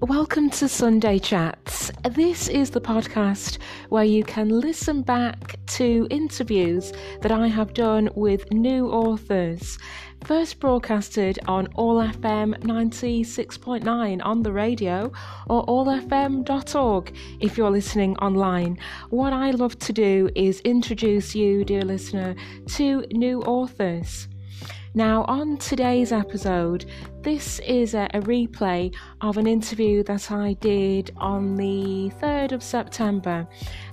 Welcome to Sunday Chats. This is the podcast where you can listen back to interviews that I have done with new authors. First broadcasted on All FM 96.9 on the radio or allfm.org if you're listening online. What I love to do is introduce you, dear listener, to new authors. Now, on today's episode, this is a, a, replay of an interview that I did on the 3rd of September,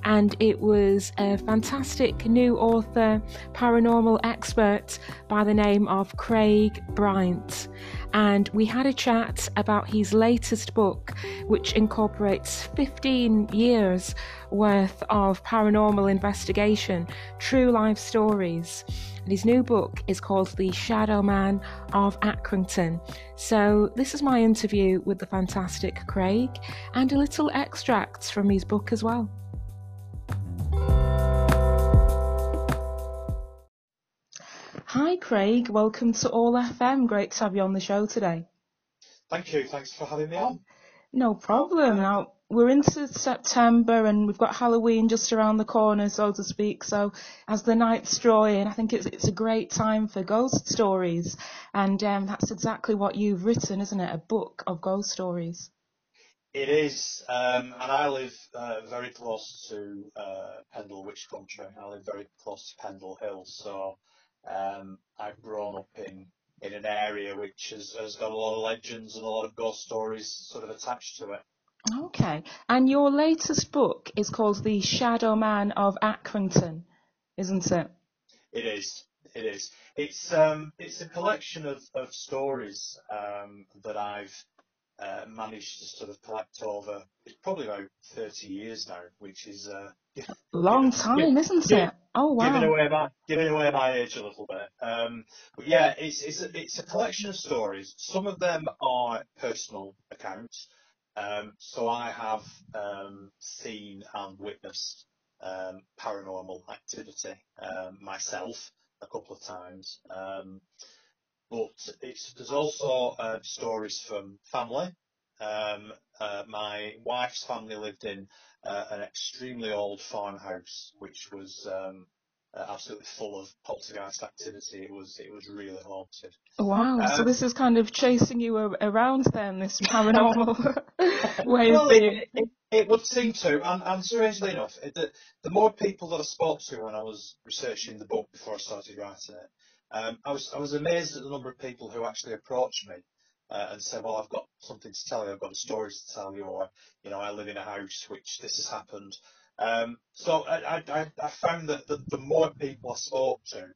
and it was a fantastic new author, paranormal expert by the name of Craig Bryant. And we had a chat about his latest book, which incorporates 15 years worth of paranormal investigation, true life stories. And his new book is called The Shadow Man of Accrington. So, this is my interview with the fantastic Craig and a little extracts from his book as well. Hi, Craig. Welcome to All FM. Great to have you on the show today. Thank you. Thanks for having me on. No problem. Now, we're into September and we've got Halloween just around the corner, so to speak. So as the nights draw in, I think it's it's a great time for ghost stories, and um, that's exactly what you've written, isn't it? A book of ghost stories. It is, um, and I live uh, very close to uh, Pendle Witch Country. I live very close to Pendle Hill, so um, I've grown up in in an area which has, has got a lot of legends and a lot of ghost stories sort of attached to it. Okay. And your latest book is called The Shadow Man of Accrington, isn't it? It is. It is. It's um, it's a collection of, of stories um, that I've uh, managed to sort of collect over it's probably about 30 years now, which is uh, long time, isn't it? Oh wow! Giving away my giving away my age a little bit. Um, but yeah, it's it's a, it's a collection of stories. Some of them are personal accounts. Um, so I have um, seen and witnessed um, paranormal activity um, myself a couple of times. Um, but there's also uh, stories from family. Um, uh, my wife's family lived in uh, an extremely old farmhouse, which was uh, absolutely full of poltergeist activity. It was it was really haunted. Wow! Um, so this is kind of chasing you around then, this paranormal way well, of being. It, it, it, would seem to, and, and strangely enough, it, the, the more people that I spoke to when I was researching the book before I started writing it, um, I was I was amazed at the number of people who actually approached me. Uh, and said, well, I've got something to tell you, I've got a story to tell you, or, you know, I live in a house which this has happened. Um, so I, I, I, found that the, the, more people I spoke to,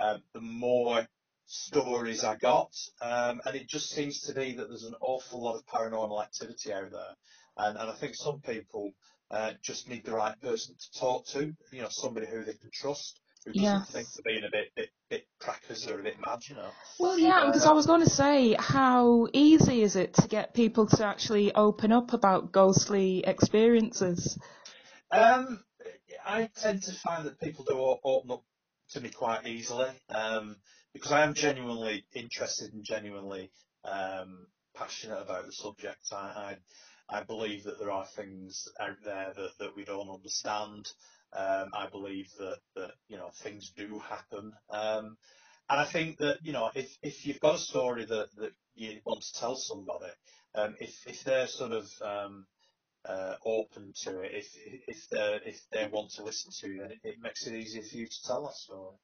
um, the more stories I got, um, and it just seems to be that there's an awful lot of paranormal activity out there, and, and I think some people uh, just need the right person to talk to, you know, somebody who they can trust. Who doesn't think they're being a bit, bit, bit crackers or a bit mad, you know? Well, yeah, uh, because I was going to say, how easy is it to get people to actually open up about ghostly experiences? Um, I tend to find that people do open up to me quite easily um, because I am genuinely interested and genuinely um, passionate about the subject. I, I, I believe that there are things out there that, that we don't understand. Um, I believe that, that you know things do happen, um, and I think that you know if, if you've got a story that, that you want to tell somebody, um, if if they're sort of um, uh, open to it. If if they if they want to listen to you, it, it makes it easier for you to tell that story.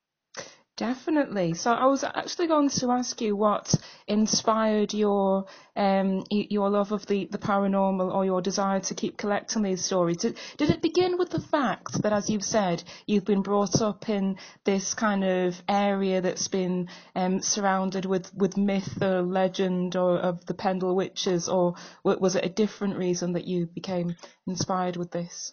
Definitely. So I was actually going to ask you what inspired your um, your love of the, the paranormal or your desire to keep collecting these stories. Did, did it begin with the fact that, as you've said, you've been brought up in this kind of area that's been um, surrounded with, with myth or legend or of the Pendle Witches, or was it a different reason that you became inspired with this?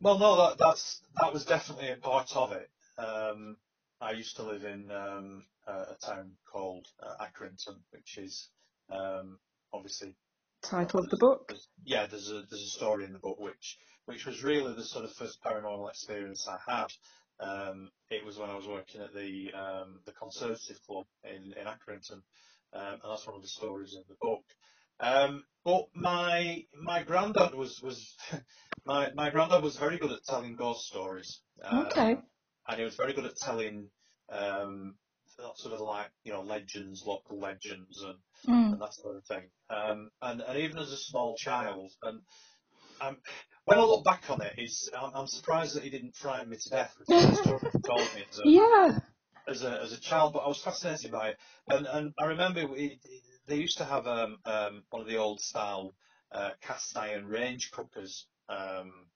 Well, no, that, that's that was definitely a part of it. Um, I used to live in um, a town called uh, Accrington, which is um, obviously title of the book. Yeah, there's a there's a story in the book which which was really the sort of first paranormal experience I had. Um, it was when I was working at the um, the Conservative Club in in Accrington, um, and that's one of the stories in the book. Um, but my my granddad was was my my granddad was very good at telling ghost stories. Um, Okay. And he was very good at telling um, sort of like you know legends, local legends, and, Mm. and that sort of thing. Um, and and even as a small child, and um, when I look back on it, it's I'm, I'm surprised that he didn't frighten me to death with the story he told me as a, Yeah. as a as a child. But I was fascinated by it, and and I remember we, they used to have um, um, one of the old style uh, cast iron range cookers um,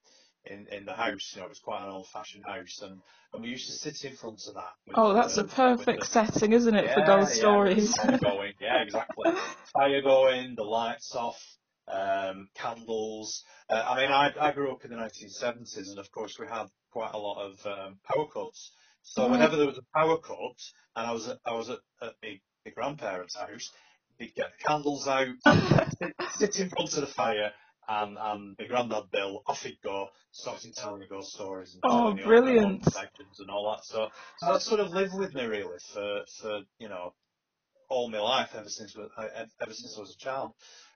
in in the house. You know, it was quite an old fashioned house, and, and we used to sit in front of that. With, Oh, that's uh, a perfect the, setting, isn't it, for yeah, ghost yeah, stories? going. Yeah, exactly. Fire going, the lights off, um, candles. Uh, I mean, I, I grew up in the 1970s, and of course we had quite a lot of um, power cuts. So Right. whenever there was a power cut, and I was at, I was at, at my, my grandparents' house, we'd get the candles out, sit, sit in front of the fire, and, and my granddad Bill, off he'd go, starting telling me ghost stories and Oh, telling all the brilliant. legends and all that. So, so that sort of lived with me really for, for you know, all my life ever since I- ever since I was a child.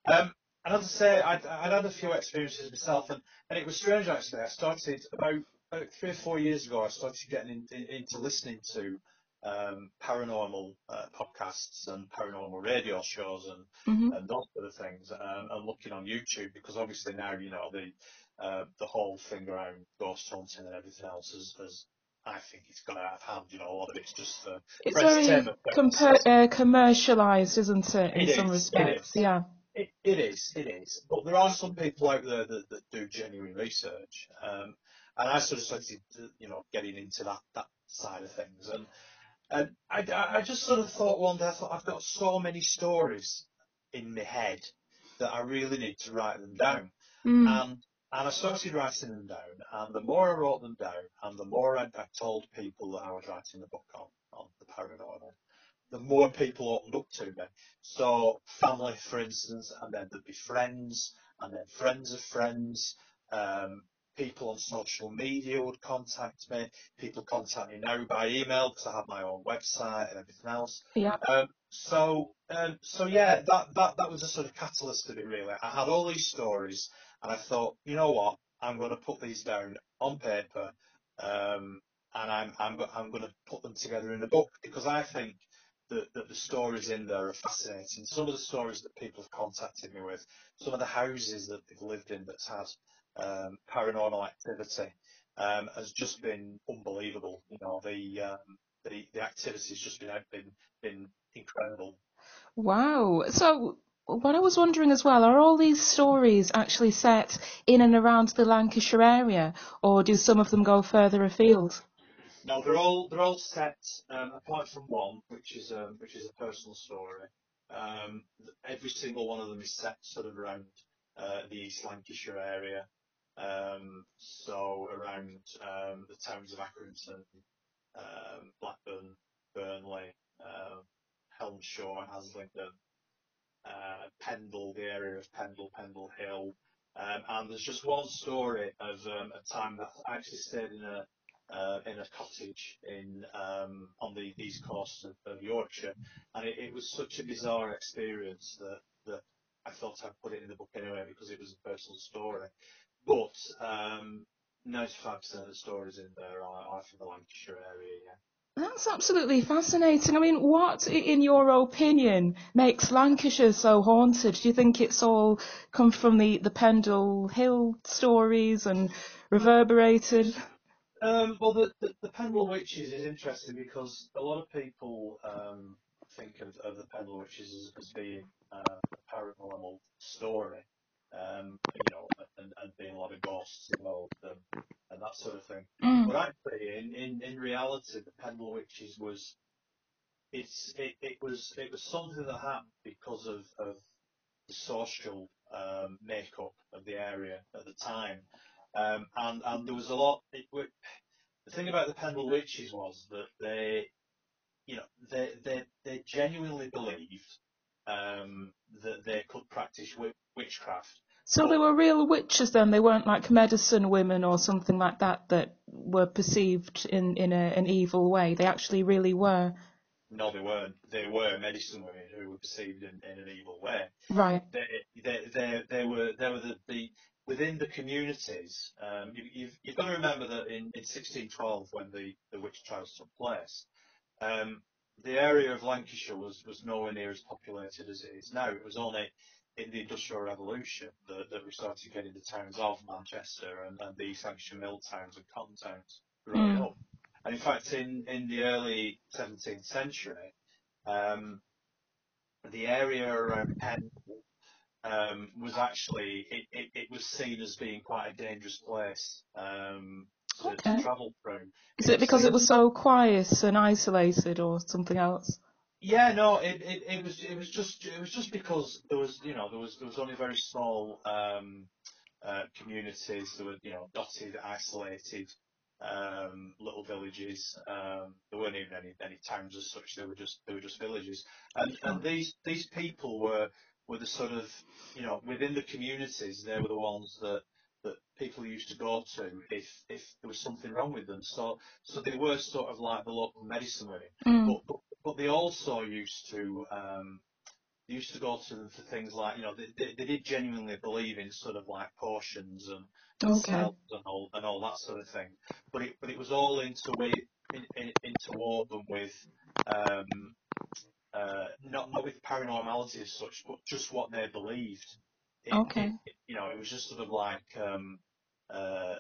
Um, and as I say, I'd, I'd had a few experiences myself, and, and it was strange actually. I started about, about three or four years ago. I started getting in, in, into listening to um, paranormal uh, podcasts and paranormal radio shows and, hmm and those sort of things, um, and looking on YouTube because obviously now you know the uh, the whole thing around ghost hunting and everything else is, is I think it's gone out of hand. You know, a lot of it's just for, It's very compa- uh, commercialised, isn't it, in It some is, respects? Yeah. It, it is, it is. But there are some people out there that, that do genuine research. Um, and I sort of started, you know, getting into that, that side of things. And, and I, I just sort of thought one day, I thought I've got so many stories in my head that I really need to write them down. Mm. And, and I started writing them down. And the more I wrote them down, and the more I, I told people that I was writing the book on, on the paranormal, the more people opened up to me. So family, for instance, and then there'd be friends, and then friends of friends. Um, people on social media would contact me. People contact me now by email because I have my own website and everything else. Yeah. Um, so, um, so yeah, that, that that was a sort of catalyst of it really. I had all these stories, and I thought, you know what, I'm going to put these down on paper, um, and I'm I'm I'm going to put them together in a book because I think that, that the stories in there are fascinating. Some of the stories that people have contacted me with, some of the houses that they've lived in that's had um, paranormal activity, um, has just been unbelievable. You know, the um, the the activity's just been been been incredible. Wow. So, what I was wondering as well, are all these stories actually set in and around the Lancashire area, or do some of them go further afield? No, they're all they're all set um, apart from one, which is um, which is a personal story. Um, every single one of them is set sort of around uh, the East Lancashire area, um, so around um, the towns of Accrington, um, Blackburn, Burnley, um, Helmshore, Haslingden, uh, Pendle, the area of Pendle, Pendle Hill. Um, and there's just one story of um, a time that I actually stayed in a uh, in a cottage in on the east coast of, of Yorkshire, and it, it was such a bizarre experience that that I thought I'd put it in the book anyway because it was a personal story. But um, 95% of the stories in there are, are from the Lancashire area. Yeah. That's absolutely fascinating. I mean, what, in your opinion, makes Lancashire so haunted? Do you think it's all come from the, the Pendle Hill stories and reverberated? Um, well, the, the, the Pendle Witches is interesting because a lot of people um, think of, of the Pendle Witches as, as being uh, a paranormal story, um, you know, and, and being a lot of ghosts involved and, and that sort of thing. Mm. But actually, in, in, in reality, the Pendle Witches was it's it, it was it was something that happened because of, of the social um, makeup of the area at the time, um, and and there was a lot. It, wa- the thing about the Pendle Witches was that they, you know, they they they genuinely believed um, that they could practice witchcraft. So they were real witches then? They weren't like medicine women or something like that that were perceived in, in a, an evil way. They actually really were. no, they weren't. They were medicine women who were perceived in, in an evil way. Right. They, they, they, they were, they were the, the within the communities. Um, you, you've, you've got to remember that in, in 1612, when the, the witch trials took place, um, the area of Lancashire was, was nowhere near as populated as it is now. It was only in the Industrial Revolution that, that we started getting the towns of Manchester and, and the East Lancashire mill towns and cotton towns growing Mm. up. And in fact, in, in the early 17th century, um, the area around Penn um, was actually it, it, it was seen as being quite a dangerous place um, to, Okay. to travel through. Is it because seen- it was so quiet and isolated or something else? Yeah, no, it, it, it was it was just it was just because there was you know there was there was only very small um, uh, communities. There were you know dotted, isolated um, little villages. Um, there weren't even any any towns as such. They were just they were just villages. And and these these people were were the sort of you know within the communities they were the ones that that people used to go to if if there was something wrong with them. So so they were sort of like the local medicine women Mm. but, but but they also used to um, they used to go to them for things like you know they, they, they did genuinely believe in sort of like potions and, and Okay. spells and all and all that sort of thing. But it but it was all interwe in, in, interwoven with um, uh, not not with paranormality as such, but just what they believed. It, Okay. it- you know, it was just sort of like um, uh,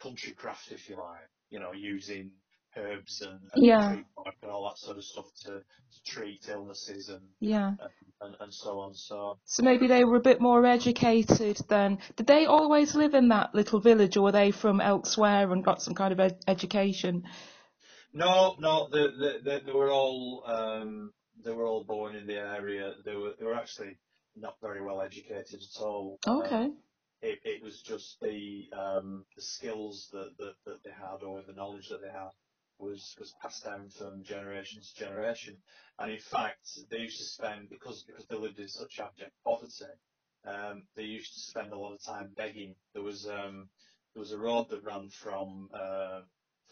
country craft, if you like. You know, using herbs and, and Yeah. and all that sort of stuff to, to treat illnesses and, Yeah. and, and so on. So So maybe they were a bit more educated than. Did they always live in that little village, or were they from elsewhere and got some kind of ed- education? no, no, they, they, they, they were all um, they were all born in the area. They were they were actually not very well educated at all. Um, Okay. it, it was just the um, the skills that, that, that they had or the knowledge that they had was was passed down from generation to generation. And in fact, they used to spend because because they lived in such abject poverty, um, they used to spend a lot of time begging. There was um, there was a road that ran from uh,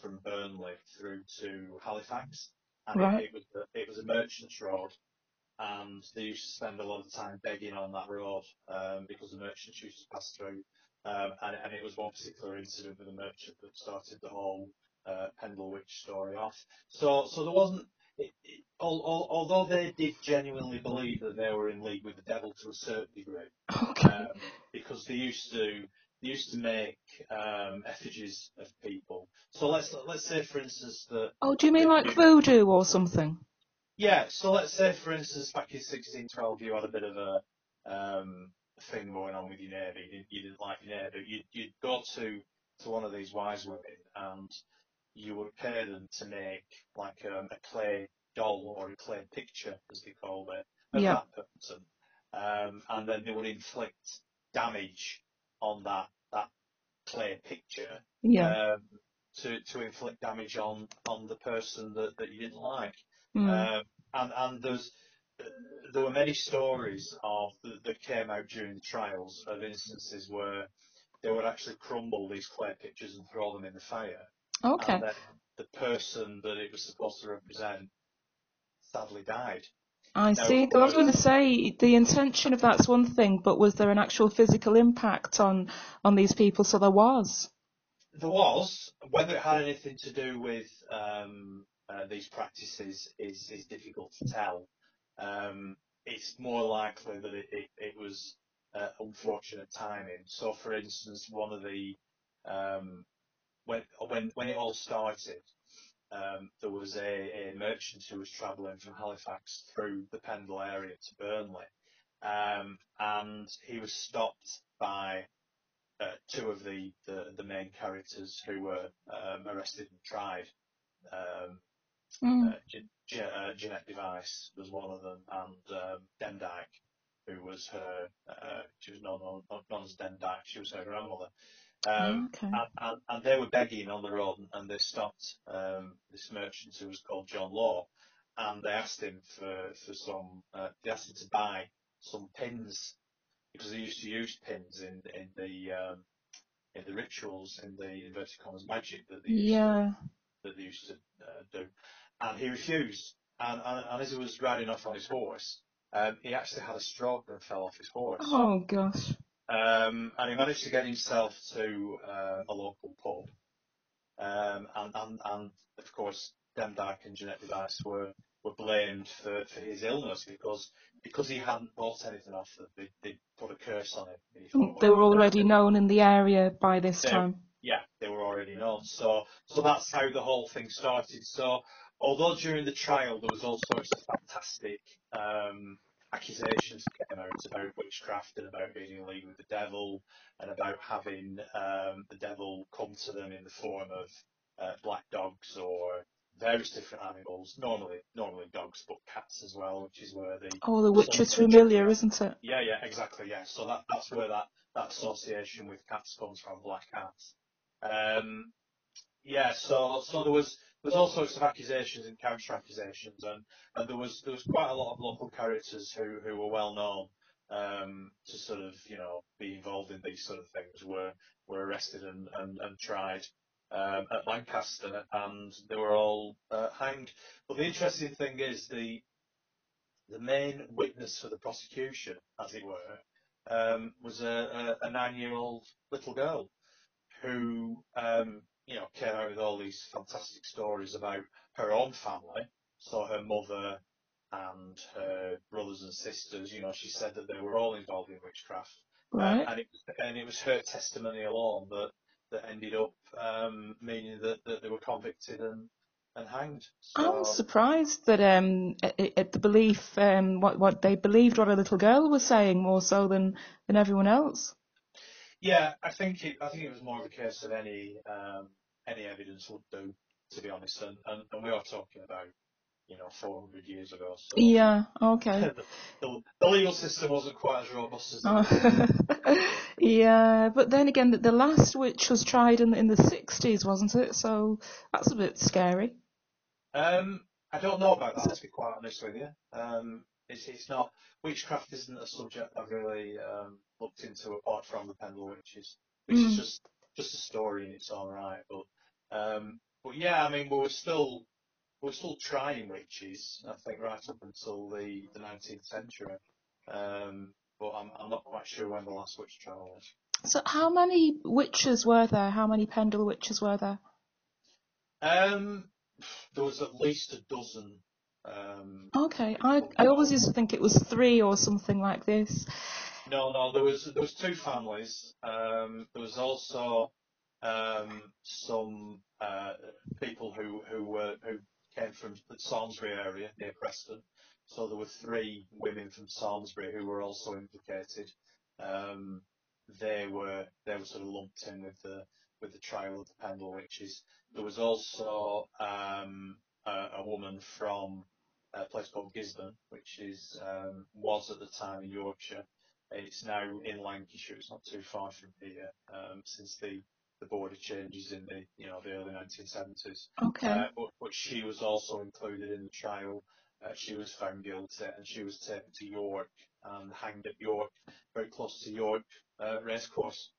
from Burnley through to Halifax, and Right. it, it was a, it was a merchant's road and they used to spend a lot of time begging on that road um, because the merchants used to pass through. Um, and, and it was one particular incident with a merchant that started the whole uh, Pendle Witch story off. So, so there wasn't. It, it, al, al, although they did genuinely believe that they were in league with the devil to a certain degree, Okay. um, because they used to they used to make um, effigies of people. So let's let's say, for instance, that Oh, do you mean like voodoo or something? yeah, so let's say, for instance, back in 1612, you had a bit of a um, thing going on with your neighbour. You didn't, you didn't like your neighbour. You'd, you'd go to, to one of these wise women and you would pay them to make like um, a clay doll or a clay picture, as they call it, of Yeah. that person. Um, and then they would inflict damage on that, that clay picture Yeah. um, to, to inflict damage on, on the person that, that you didn't like. Mm. Um, and and there's there were many stories of that, that came out during the trials of instances where they would actually crumble these clay pictures and throw them in the fire, Okay. and then the person that it was supposed to represent sadly died. I Now, see. I was going to say the intention of that's one thing, but was there an actual physical impact on on these people? So there was. There was whether it had anything to do with um, uh, these practices is is difficult to tell. Um, it's more likely that it, it, it was uh, unfortunate timing. So, for instance, one of the um, when when when it all started, um, there was a, a merchant who was travelling from Halifax through the Pendle area to Burnley, um, and he was stopped by uh, two of the, the, the main characters who were um, arrested and tried. Um, Mm. uh, Je- uh, Jeanette Device was one of them, and um, Demdike, who was her, uh, she was known, known, known as Demdike, she was her grandmother. Um, okay. and, and, and they were begging on the road, and, they stopped um, this merchant who was called John Law, and they asked him for, for some, uh, they asked him to buy some pins, because they used to use pins in, in the um, in the rituals, in the inverted commas magic that they used to that they used to uh, do, and he refused. and, and, and as he was riding off on his horse, um, he actually had a stroke and fell off his horse. Oh gosh. Um, and he managed to get himself to uh, a local pub. Um, and, and, and of course, Demdike and Jeanette Device were, were blamed for, for his illness because because he hadn't bought anything off them. They, they put a curse on him. Thought, They well, were already known in the area by this They- time. yeah, they were already known. So, so that's how the whole thing started. So, although during the trial there was all sorts of fantastic um, accusations came out about witchcraft and about being in league with the devil and about having um, the devil come to them in the form of uh, black dogs or various different animals. Normally, normally dogs, but cats as well, which is where the Oh, the witch is familiar, isn't it? yeah, yeah, exactly. Yeah, so that that's where that that association with cats comes from, black cats. Um, yeah, so so there was there was all sorts of accusations and counter accusations, and and there was there was quite a lot of local characters who who were well known um, to sort of you know be involved in these sort of things were were arrested and and, and tried. Um, at Lancaster, and they were all uh, hanged. But the interesting thing is the the main witness for the prosecution, as it were, um, was a, a, a nine-year-old little girl who, um, you know, came out with all these fantastic stories about her own family. So her mother and her brothers and sisters, you know, she said that they were all involved in witchcraft. Uh, Right. and, it, and it was her testimony alone that, that ended up um, meaning that, that they were convicted and, and hanged. I'm surprised that um, at, at the belief, um, what what they believed, what a little girl was saying, more so than than everyone else. Yeah, I think it. I think it was more of a case of any um, any evidence would do, to be honest. And, and, and we are talking about, you know, 400 years ago. So Yeah. Okay. the, the, the legal system wasn't quite as robust as. is. Oh. yeah, but then again, the, the last witch was tried in in the sixties, wasn't it? So that's a bit scary. Um, I don't know about that, to be quite honest with you. Um, it's, it's not witchcraft isn't a subject I've really um, looked into apart from the Pendle Witches, which is Mm. just just a story in its own right. But um, but yeah, I mean, we were still we were still trying witches. I think right up until the the 19th century. Um, but I'm I'm not quite sure when the last witch trial was. So how many witches were there? How many Pendle witches were there? Um, there was at least a dozen. Um, Okay, I I always used to think it was three or something like this. No, no, there was there was two families. Um, there was also um, some uh, people who who were who came from the Samlesbury area near Preston. So there were three women from Samlesbury who were also implicated. Um, they were they were sort of lumped in with the with the trial of the Pendle witches. There was also um, a, a woman from a place called Gisburn, which is um, was at the time in Yorkshire. It's now in Lancashire. It's not too far from here um, since the, the border changes in the you know the early 1970s. Okay. Uh, but, but she was also included in the trial. Uh, she was found guilty and she was taken to York and hanged at York, very close to York uh, racecourse.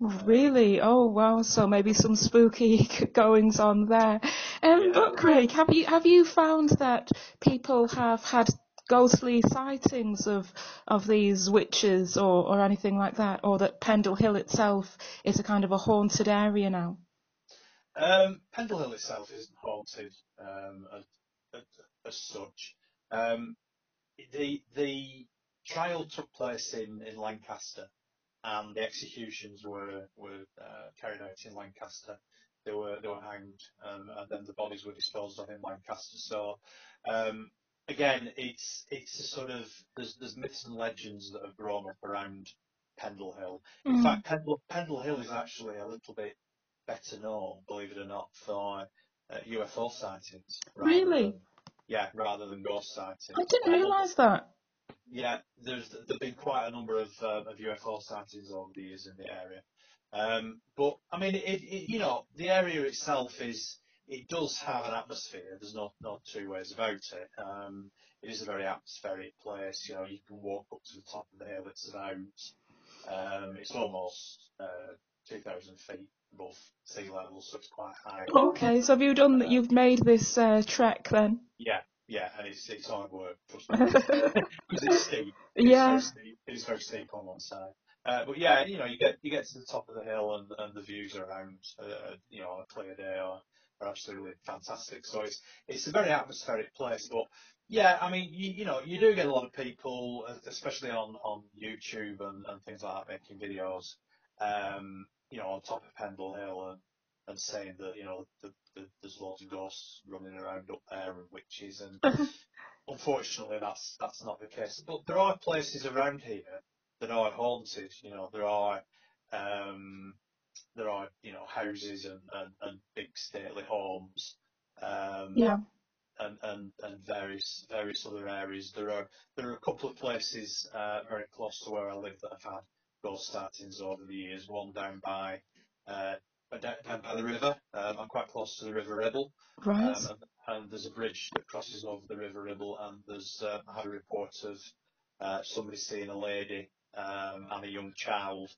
Really? Oh wow! So maybe some spooky goings on there. Um, Yeah. but Craig, have you have you found that people have had ghostly sightings of of these witches or or anything like that, or that Pendle Hill itself is a kind of a haunted area now? Um, Pendle Hill itself isn't haunted um, as, as, as such. Um, the the trial took place in, in Lancaster, and the executions were were uh, carried out in Lancaster. They were they were hanged, um, and then the bodies were disposed of in Lancaster. So um, again, it's it's a sort of there's there's myths and legends that have grown up around Pendle Hill. In Mm. fact, Pendle Pendle Hill is actually a little bit better known, believe it or not, for uh, UFO sightings. Really? than- yeah, rather than ghost sightings. I didn't realise that. yeah, there's there've been quite a number of um, of UFO sightings over the years in the area. Um, but I mean, it, it you know the area itself is it does have an atmosphere. There's not no two ways about it. Um, it is a very atmospheric place. You know, you can walk up to the top of the hill. It's about um, it's almost uh, 2,000 feet above sea level, so it's quite high. Okay, so have you done that? You've made this uh, trek then? Yeah, yeah, and it's it's hard work because it's steep. It's yeah. very steep. It's very steep on one side. Uh, but yeah, you know, you get you get to the top of the hill and, and the views are around, uh, you know, on a clear day are, are absolutely fantastic. So it's it's a very atmospheric place. But yeah, I mean, you, you know, you do get a lot of people, especially on on YouTube and, and things like that, making videos, um, you know, on top of Pendle Hill and and saying that you know the, the, there's loads of ghosts running around up there and witches and unfortunately that's that's not the case. But there are places around here that are haunted. You know there are um, there are you know houses and, and, and big stately homes. Um, yeah. And, and, and various various other areas. There are there are a couple of places uh, very close to where I live that have had ghost sightings over the years. One down by uh, down by the river. Um, I'm quite close to the River Ribble. Right. Um, and, and there's a bridge that crosses over the River Ribble, and there's uh, I had a report of uh, somebody seeing a lady um, and a young child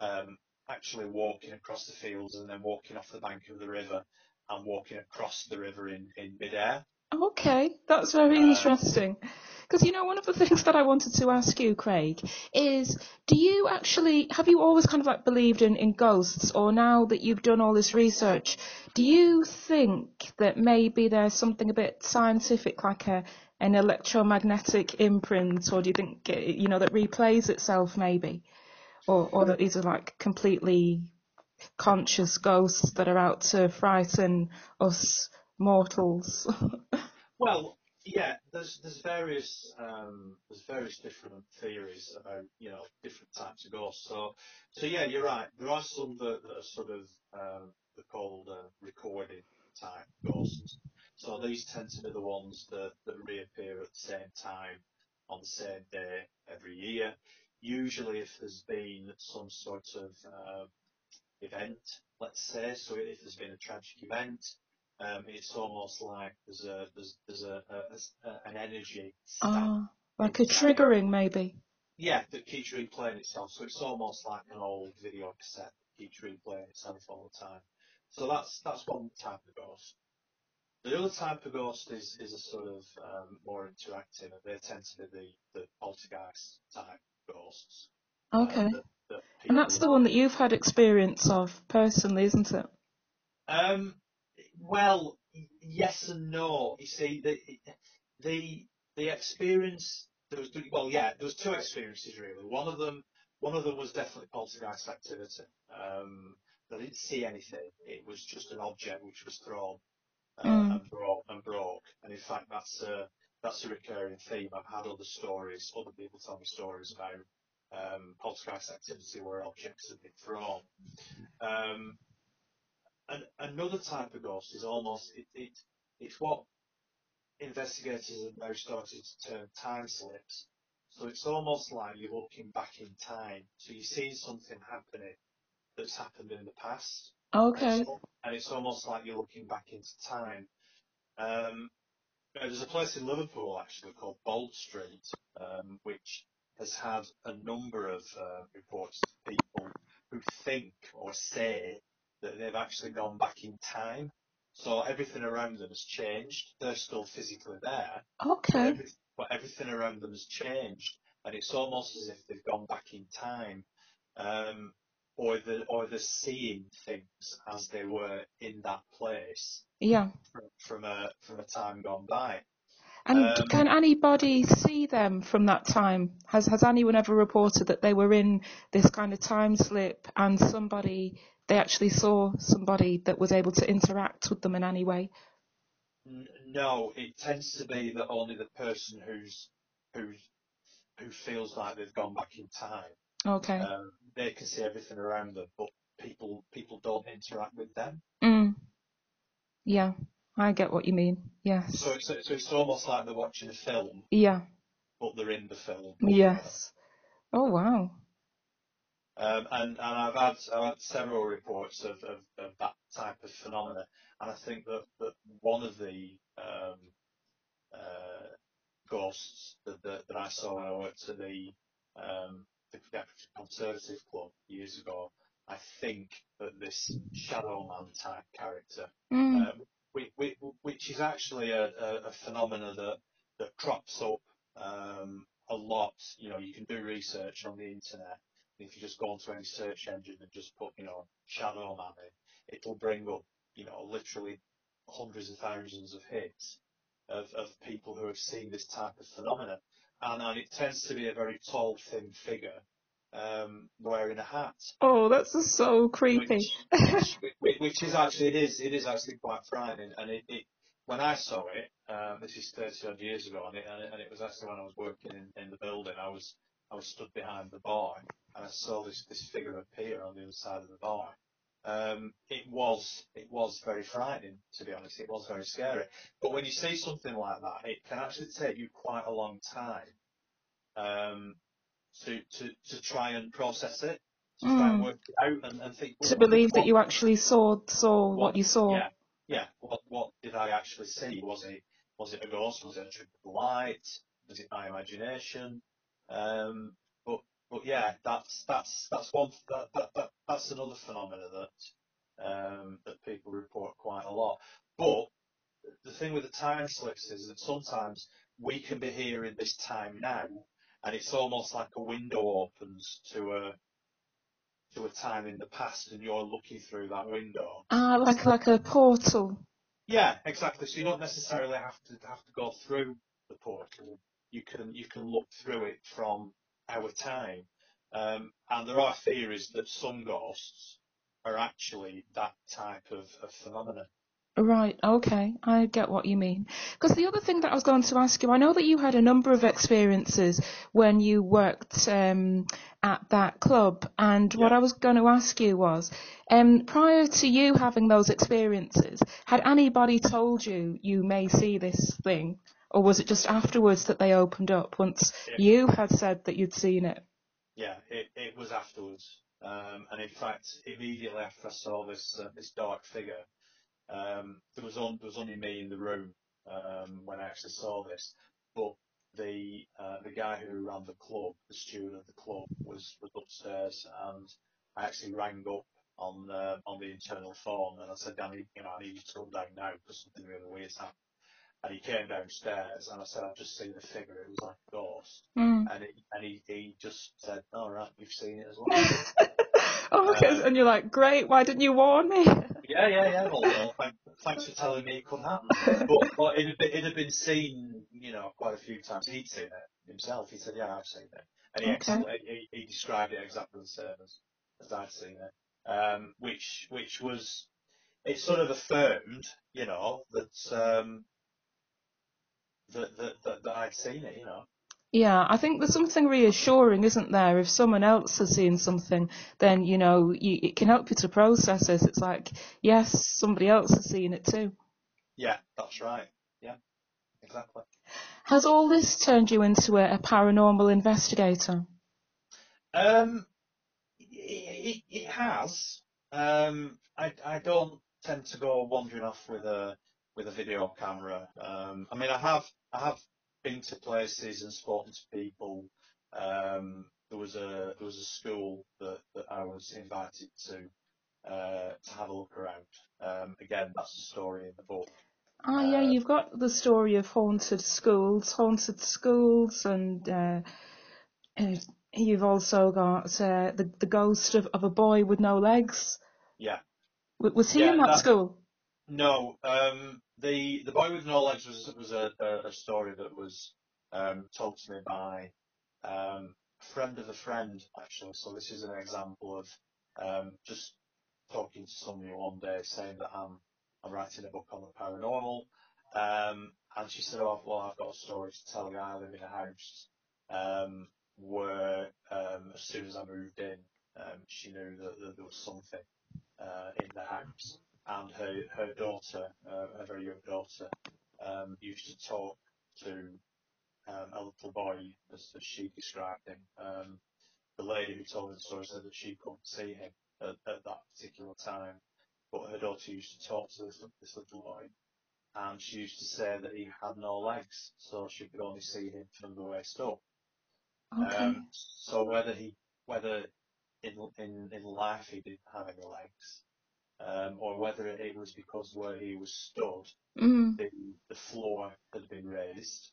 um, actually walking across the fields and then walking off the bank of the river and walking across the river in, in midair. Okay, that's very Uh, interesting. Because you know, one of the things that I wanted to ask you, Craig, is do you actually have you always kind of like believed in, in ghosts, or now that you've done all this research, do you think that maybe there's something a bit scientific, like a an electromagnetic imprint, or do you think it- you know that replays itself maybe, or or that these are like completely conscious ghosts that are out to frighten us mortals? Well, yeah, there's there's various um, there's various different theories about you know different types of ghosts. So so yeah, you're right. There are some that, that are sort of um, they're called uh, recorded type ghosts. So these tend to be the ones that, that reappear at the same time on the same day every year. Usually, if there's been some sort of uh, event, let's say, so if there's been a tragic event, um, it's almost like there's a there's there's a, a, a an energy. Ah, like a triggering maybe. Yeah, that keeps replaying itself. So it's almost like an old video cassette that keeps replaying itself all the time. So that's that's one type of ghost. The other type of ghost is is a sort of um, more interactive, they tend to be the, the poltergeist type ghosts. uh, Okay. that, that And that's the one that you've had experience of personally, isn't it? Um, well, yes and no. You see, the the the experience there was well, yeah, there was two experiences really. One of them, one of them was definitely poltergeist activity. Um, I didn't see anything. It was just an object which was thrown uh, Mm. and broke and broke. And in fact, that's a that's a recurring theme. I've had other stories, other people tell me stories about um, poltergeist activity where objects have been thrown. Um, and another type of ghost is almost it, it it's what investigators have now started to term time slips. So it's almost like you're looking back in time. So you're seeing something happening that's happened in the past. And Okay. it's, and it's almost like you're looking back into time. Um, there's a place in Liverpool actually called Bold Street, um, which has had a number of uh, reports of people who think or say that they've actually gone back in time. So everything around them has changed. They're still physically there, but, Okay. every, but everything around them has changed, and it's almost as if they've gone back in time, um, or the or they're seeing things as they were in that place Yeah. from, from a from a time gone by. And Um, can anybody see them from that time? Has has anyone ever reported that they were in this kind of time slip and somebody they actually saw somebody that was able to interact with them in any way? N- No, it tends to be that only the person who's who's who feels like they've gone back in time, Okay. um, they can see everything around them, but people people don't interact with them. Mm. Yeah. I get what you mean. Yes. So it's so it's almost like they're watching a film, Yeah. but they're in the film. Yes. Oh wow. Um, and, and I've had I've had several reports of, of, of that type of phenomena, and I think that, that one of the um, uh, ghosts that, that, that I saw when I worked at the um, the Conservative Club years ago, I think that this Shadow Man type character Mm. um, which, which, which is actually a, a, a phenomena that, that crops up um, a lot. You know, you can do research on the internet. If you just go onto any search engine and just put, you know, shadow man in, it'll bring up, you know, literally hundreds of thousands of hits of, of people who have seen this type of phenomenon. And, and it tends to be a very tall, thin figure um, wearing a hat. Oh, that's so creepy. Which, which, which, is actually it is it is actually quite frightening. And it, it when I saw it, um, this is 30 odd years ago, and it, and it was actually when I was working in, in the building. I was I was stood behind the bar, and I saw this this figure appear on the other side of the bar. Um, it was it was very frightening, to be honest. It was very scary. But when you see something like that, it can actually take you quite a long time um, to, to, to try and process it, to mm. try and hmm. work it out and, and think. Well, to believe what, that you actually saw saw what, what, you saw. Yeah, yeah. What what did I actually see? Was it was it a ghost? Was it a trick of the light? Was it my imagination? Um, but yeah, that's that's that's one that, that, that that's another phenomenon that um, that people report quite a lot. But the thing with the time slips is that sometimes we can be here in this time now, and it's almost like a window opens to a to a time in the past, and you're looking through that window. Ah, like like a portal. Yeah, exactly. So you don't necessarily have to have to go through the portal. You can you can look through it from our time. Um, and there are theories that some ghosts are actually that type of, of phenomenon. Right, okay, I get what you mean. Because the other thing that I was going to ask you, I know that you had a number of experiences when you worked um, at that club, and yeah. what I was going to ask you was, um, prior to you having those experiences, had anybody told you you may see this thing, or was it just afterwards that they opened up once yeah. you had said that you'd seen it? Yeah, it, it was afterwards, um, and in fact, immediately after I saw this uh, this dark figure um, there was on, there was only me in the room um, when I actually saw this, but the uh, the guy who ran the club, the steward of the club, was was upstairs, and I actually rang up on uh, on the internal phone and I said, Danny, you know, I need you to come down now because something really weird's happened. And he came downstairs and I said, I've just seen the figure. It was like a ghost. Mm. And, it, and he, he just said, all right, you've seen it as well. oh, okay. Um, and you're like, great. Why didn't you warn me? yeah, yeah, yeah. Well, well thank, thanks for telling me it could happen. But, but it, had been, it had been seen, you know, quite a few times. He'd seen it himself. He said, yeah, I've seen it. And he, okay. he, he described it exactly the same as, as I'd seen it. Um, which, which was, it sort of affirmed, you know, that, um, that, that, that, that I'd seen it, you know. Yeah, I think there's something reassuring, isn't there? If someone else has seen something, then, you know, you, it can help you to process it. It's like, yes, somebody else has seen it too. Yeah, that's right. Yeah, exactly. Has all this turned you into a, a paranormal investigator? Um, it, it, it has. Um, I, I don't tend to go wandering off with a with a video camera. Um, I mean, I have I have been to places and spoken to people. Um, there was a there was a school that, that I was invited to uh, to have a look around. Um, again, that's a story in the book. Ah, yeah, uh, you've got the story of haunted schools, haunted schools, and uh, uh you've also got uh, the the ghost of, of a boy with no legs. Yeah. was he yeah, in that, that, school? No. Um, the the boy with no legs was was a, a, a story that was um, told to me by um, a friend of a friend actually. So this is an example of um, just talking to somebody one day saying that I'm I'm writing a book on the paranormal. Um, and she said, "Oh, well, I've got a story to tell you. I live in a house um, where um, as soon as I moved in, um, she knew that, that there was something uh, in the house." And her her daughter, uh, a very young daughter, um, used to talk to um, a little boy as, as she described him. Um, the lady who told me the story said that she couldn't see him at, at that particular time, but her daughter used to talk to this, this little boy, and she used to say that he had no legs, so she could only see him from the waist up. Okay. Um, so whether he, whether in in in life he didn't have any legs, um, or whether it was because where he was stood, Mm. the, the floor had been raised.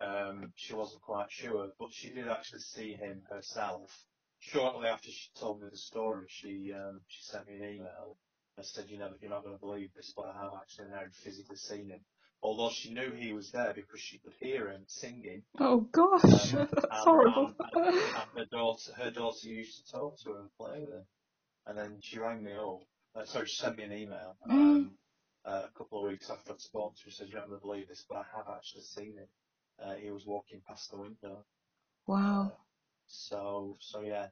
Um, she wasn't quite sure, but she did actually see him herself. Shortly after she told me the story, she um, she sent me an email and said, "You know, you're not going to believe this, but I have actually now physically seen him." Although she knew he was there because she could hear him singing, Oh gosh, Um, that's and, horrible. and, and her daughter, her daughter used to talk to her and play with him. And then she rang me up. Uh, sorry, she sent me an email um, uh, a couple of weeks after to her. She said, "You're not going to believe this, but I have actually seen him. Uh, he was walking past the window." wow. So, so yeah,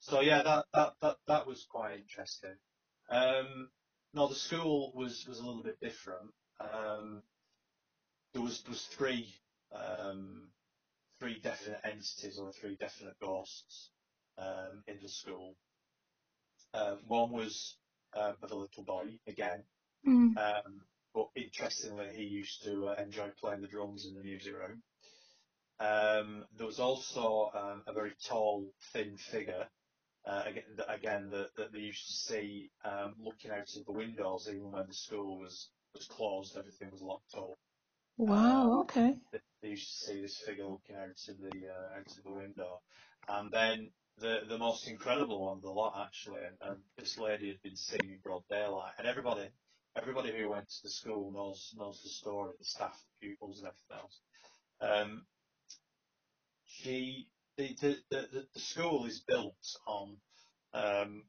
so yeah, that that that that was quite interesting. Um, no, the school was was a little bit different. Um, there was there was three um, three definite entities or three definite ghosts um, in the school. Uh, one was um, of a little boy again, Mm. um, but interestingly, he used to uh, enjoy playing the drums in the music room. Um, there was also um, a very tall, thin figure, uh, again, that, again that, that they used to see um, looking out of the windows, even when the school was, was closed, everything was locked up. Wow. Okay. They, they used to see this figure looking out of the uh, out of the window, and then the the most incredible one of the lot actually, and, and this lady had been singing in broad daylight, and everybody everybody who went to the school knows knows the story, the staff, the pupils, and everything else. Um, she the the, the, the the school is built on um,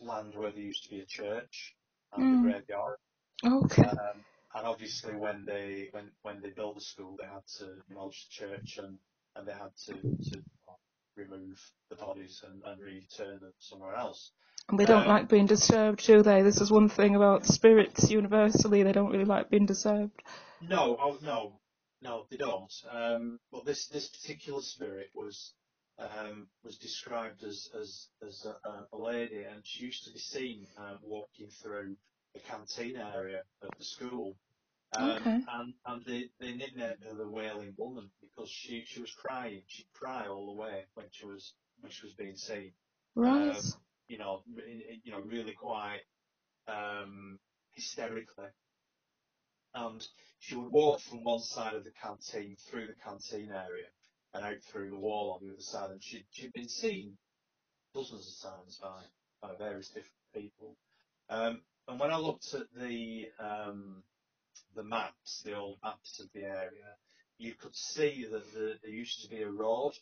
land where there used to be a church and Mm. a graveyard. Okay. Um, and obviously, when they when when they built the school, they had to demolish the church and and they had to to remove the bodies and, and return them somewhere else. And they don't Um, like being disturbed, do they? This is one thing about spirits universally, they don't really like being disturbed. No, oh, no, no, they don't. Um, but this this particular spirit was um, was described as as as a, a lady, and she used to be seen um, walking through the canteen area of the school. Um, Okay. And and they, they nicknamed her the Wailing Woman because she she was crying. She'd cry all the way when she was when she was being seen. Right. Um, you know, you know, really quite um, hysterically. And she would walk from one side of the canteen through the canteen area and out through the wall on the other side. And she'd, she'd been seen dozens of times by, by various different people. Um, and when I looked at the um, the maps, the old maps of the area, you could see that the, there used to be a road,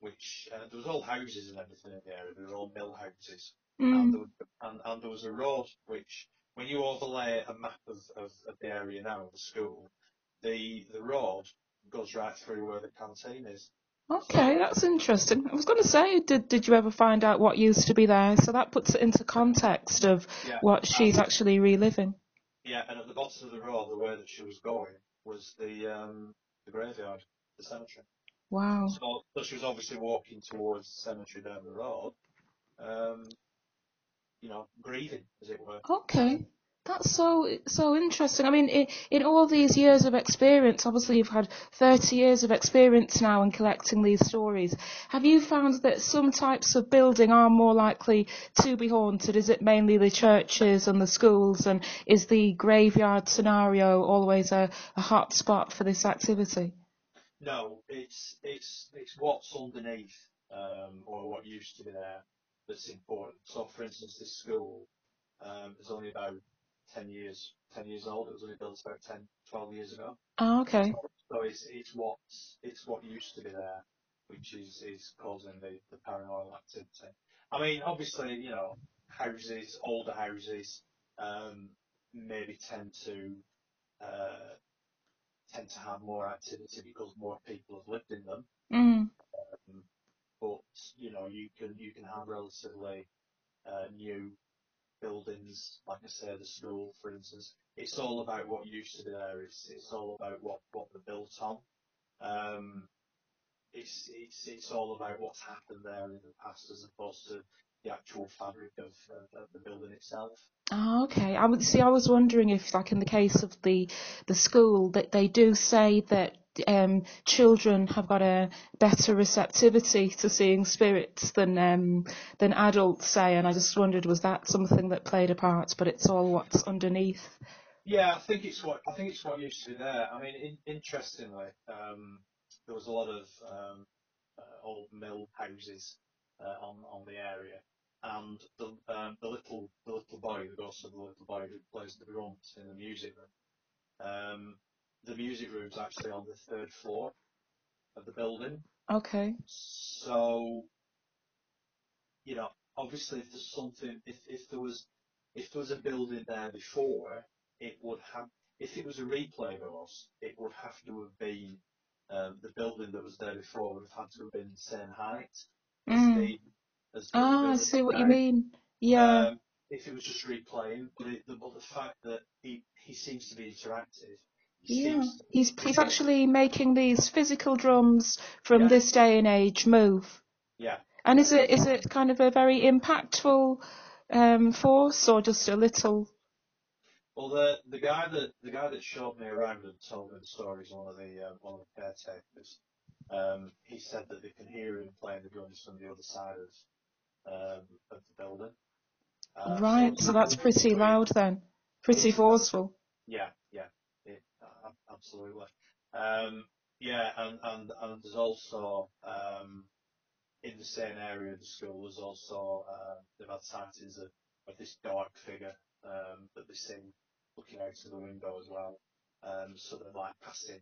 which uh, there was all houses and everything in the area. They were all mill houses, and, there Mm. was, and, and there was a road which, when you overlay a map of, of, of the area now of the school, the the road goes right through where the canteen is. Okay, that's interesting. I was going to say, did did you ever find out what used to be there? So that puts it into context of Yeah. what she's actually reliving. Yeah, and at the bottom of the road, the way that she was going was the um, the graveyard, the cemetery. Wow. So, so she was obviously walking towards the cemetery down the road, um, you know, grieving, as it were. Okay. That's so so interesting. I mean, in, in all these years of experience, obviously you've had 30 years of experience now in collecting these stories. Have you found that some types of building are more likely to be haunted? Is it mainly the churches and the schools, and is the graveyard scenario always a, a hot spot for this activity? No, it's it's it's what's underneath, um, or what used to be there, that's important. So, for instance, this school um, is only about 10 years 10 years old. It was only built about 10, 12 years ago. Oh, okay. So it's it's what's it's what used to be there, which is is causing the, the paranormal activity. I mean, obviously, you know, houses, older houses, um, maybe tend to uh, tend to have more activity because more people have lived in them. Mm. Um, but you know, you can you can have relatively uh, new buildings, like I say, the school, for instance. It's all about what used to be there. It's it's all about what what they're built on. Um, it's it's it's all about what's happened there in the past, as opposed to the actual fabric of, of, of the building itself. Oh, okay. I would see. I was wondering if, like in the case of the the school, that they do say that um, children have got a better receptivity to seeing spirits than um, than adults say, and I just wondered was that something that played a part? But it's all what's underneath. Yeah, I think it's what I think it's what used to be there. I mean, in, interestingly, um, there was a lot of um, uh, old mill houses uh, on on the area, and the um, the little the little boy, the ghost of the little boy who plays the drums in the music room. Um, the music room's actually on the third floor of the building. Okay. So, you know, obviously, if there's something, if if there was if there was a building there before, it would have. If it was a replay of ghost, it would have to have been um, the building that was there before would have had to have been the same height Mm. As Ah, I see what you mean. Yeah. Um, if it was just replaying, but, it, the, but the fact that he, he seems to be interactive, he Yeah, he's he's actually making these physical drums from Yeah. this day and age move. yeah. And is it is it kind of a very impactful um, force or just a little? Well, the the guy that the guy that showed me around and told me the story is one of the uh, one of the caretakers. Um, he said that they can hear him playing the drums from the other side of um, of the building. Uh, right, so that's pretty loud then, pretty forceful. Yeah, yeah, it, uh, absolutely. Um, yeah, and, and, and there's also, um, in the same area of the school, there's also, uh, they've had sightings of, of this dark figure, um, that they see looking out of the window as well, um, sort of like passing,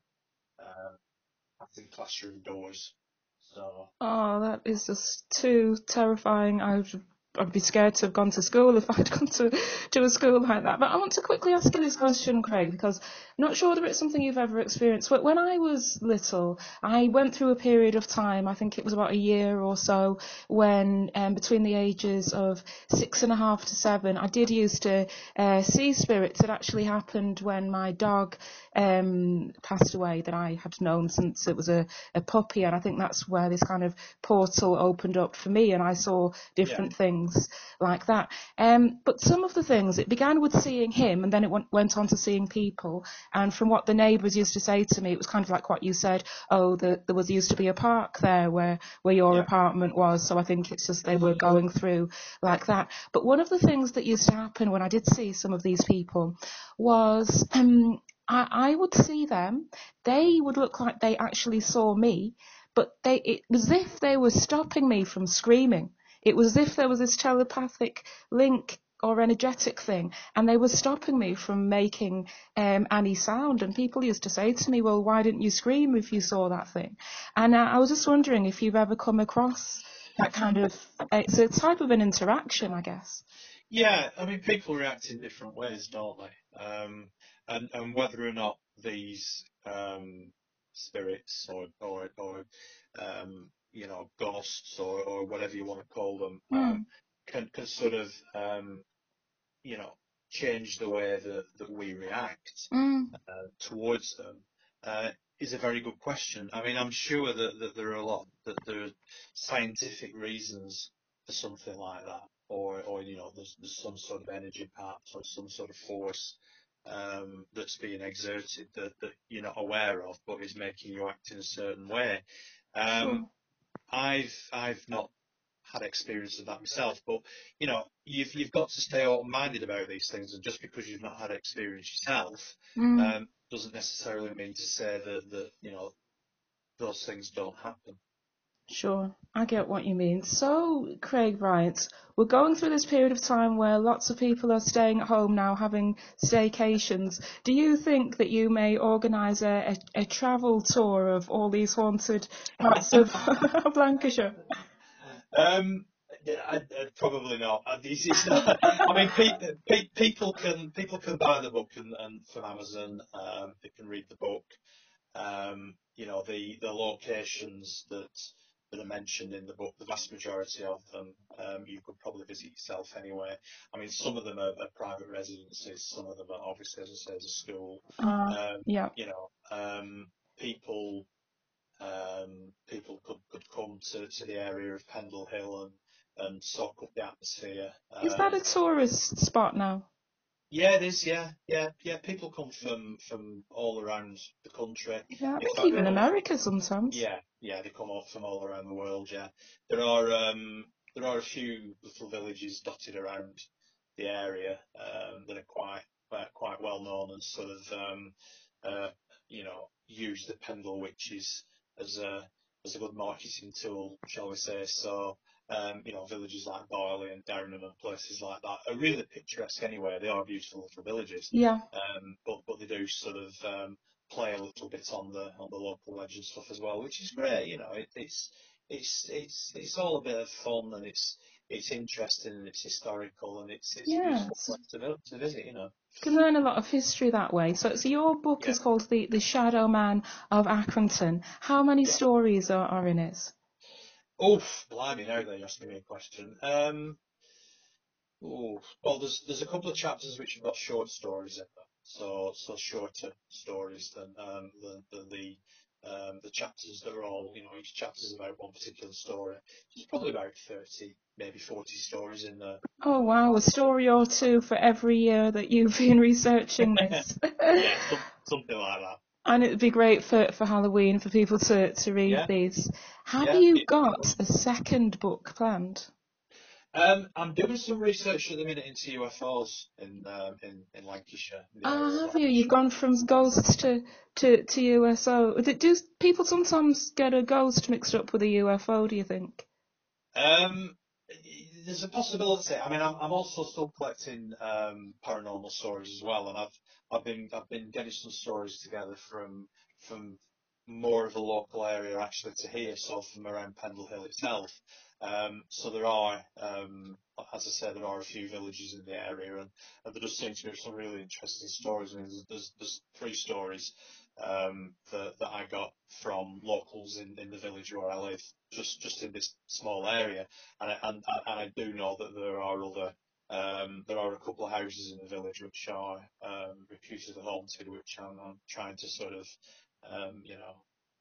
um, passing classroom doors. So, Oh, that is just too terrifying. I would, I'd be scared to have gone to school if I'd gone to, to a school like that. But I want to quickly ask you this question, Craig, because I'm not sure whether it's something you've ever experienced. But when I was little, I went through a period of time, I think it was about a year or so, when um, between the ages of six and a half to seven, I did used to uh, see spirits. It actually happened when my dog um, passed away that I had known since it was a, a puppy, and I think that's where this kind of portal opened up for me, and I saw different things like that. Um, but some of the things, it began with seeing him, and then it went, went on to seeing people. And from what the neighbours used to say to me, it was kind of like what you said. Oh, the, there was used to be a park there where where your Yeah. apartment was. So I think it's just they were going through like that. But one of the things that used to happen when I did see some of these people was um, I, I would see them. They would look like they actually saw me, but they it was as if they were stopping me from screaming. It was as if there was this telepathic link or energetic thing, and they were stopping me from making um, any sound. And people used to say to me, "Well, why didn't you scream if you saw that thing?" And uh, I was just wondering if you've ever come across that kind of. It's a type of an interaction, I guess. Yeah, I mean, people react in different ways, don't they? Um, and, and whether or not these um, spirits or or, or um, you know ghosts or, or whatever you want to call them um, can can sort of um, you know change the way that, that we react Mm. uh, towards them uh, is a very good question. I mean, I'm sure that, that there are a lot that there are scientific reasons for something like that, or or you know, there's there's some sort of energy perhaps or some sort of force um, that's being exerted that, that you're not aware of, but is making you act in a certain way. Um, I've I've not had experience of that myself, but you know, you've you've got to stay open-minded about these things, and just because you've not had experience yourself, Mm. um, doesn't necessarily mean to say that that you know those things don't happen. Sure, I get what you mean. So, Craig Bryant, we're going through this period of time where lots of people are staying at home now, having staycations. Do you think that you may organise a, a, a travel tour of all these haunted parts of Lancashire? Um, I, I, probably not. Uh, not. I mean, pe- pe- people can people can buy the book and, and from Amazon. Um, they can read the book. Um, you know, the the locations that that are mentioned in the book, the vast majority of them, um, you could probably visit yourself anyway. I mean, some of them are, are private residences. Some of them are obviously, as I say, a school. Uh, Um, yeah. you know, um, people um, people could, could come to, to the area of Pendle Hill and and soak up the atmosphere. Is that a Um, tourist spot now? yeah, it is. Yeah, yeah, yeah. People come from from all around the country. Yeah, I think fact, even America sometimes. Yeah, yeah, they come up from all around the world. Yeah, there are um, there are a few little villages dotted around the area um, that are quite quite, quite well known and sort of um, uh, you know use the Pendle Witches as a as a good marketing tool, shall we say? So. Um, you know, villages like Barley and Derringham and places like that are really picturesque anyway. They are beautiful little villages Yeah. um, but but they do sort of um, play a little bit on the on the local legend stuff as well, which is great. You know, it, it's it's it's it's all a bit of fun and it's it's interesting and it's historical and it's it's a Yes. beautiful place to, visit. You know. You can learn a lot of history that way. So, so your book Yeah. is called the, the Shadow Man of Accrington. How many Yeah. stories are, are in it? Oof, blimey, now that you're asking me a question. Um, ooh, well, there's there's a couple of chapters which have got short stories in them, so so shorter stories than um than, than the um the chapters that are all you know each chapter is about one particular story. There's probably about thirty, maybe forty stories in there. Oh wow, a story or two for every year that you've been researching this. Yeah, some, something like that. and it'd be great for, for Halloween for people to, to read Yeah. these. Have Yeah, you got a second book planned? Um, I'm doing some research at the minute into UFOs in um, in in Lancashire. the Ah, have you? You've gone from ghosts to, to, to UFOs. Do, people sometimes get a ghost mixed up with a UFO, do you think? Um, there's a possibility. I mean, I'm, I'm also still collecting um, paranormal stories as well, and I've I've been I've been getting some stories together from from more of a local area actually to here, so from around Pendle Hill itself. Um, so there are, um, as I said, there are a few villages in the area, and, and there does seem to be some really interesting stories. I mean, there's there's, there's three stories um, that that I got from locals in, in the village where I live, just just in this small area, and I, and, and I do know that there are other. Um, there are a couple of houses in the village which are um, reputedly haunted, which I'm, I'm trying to sort of, um, you know,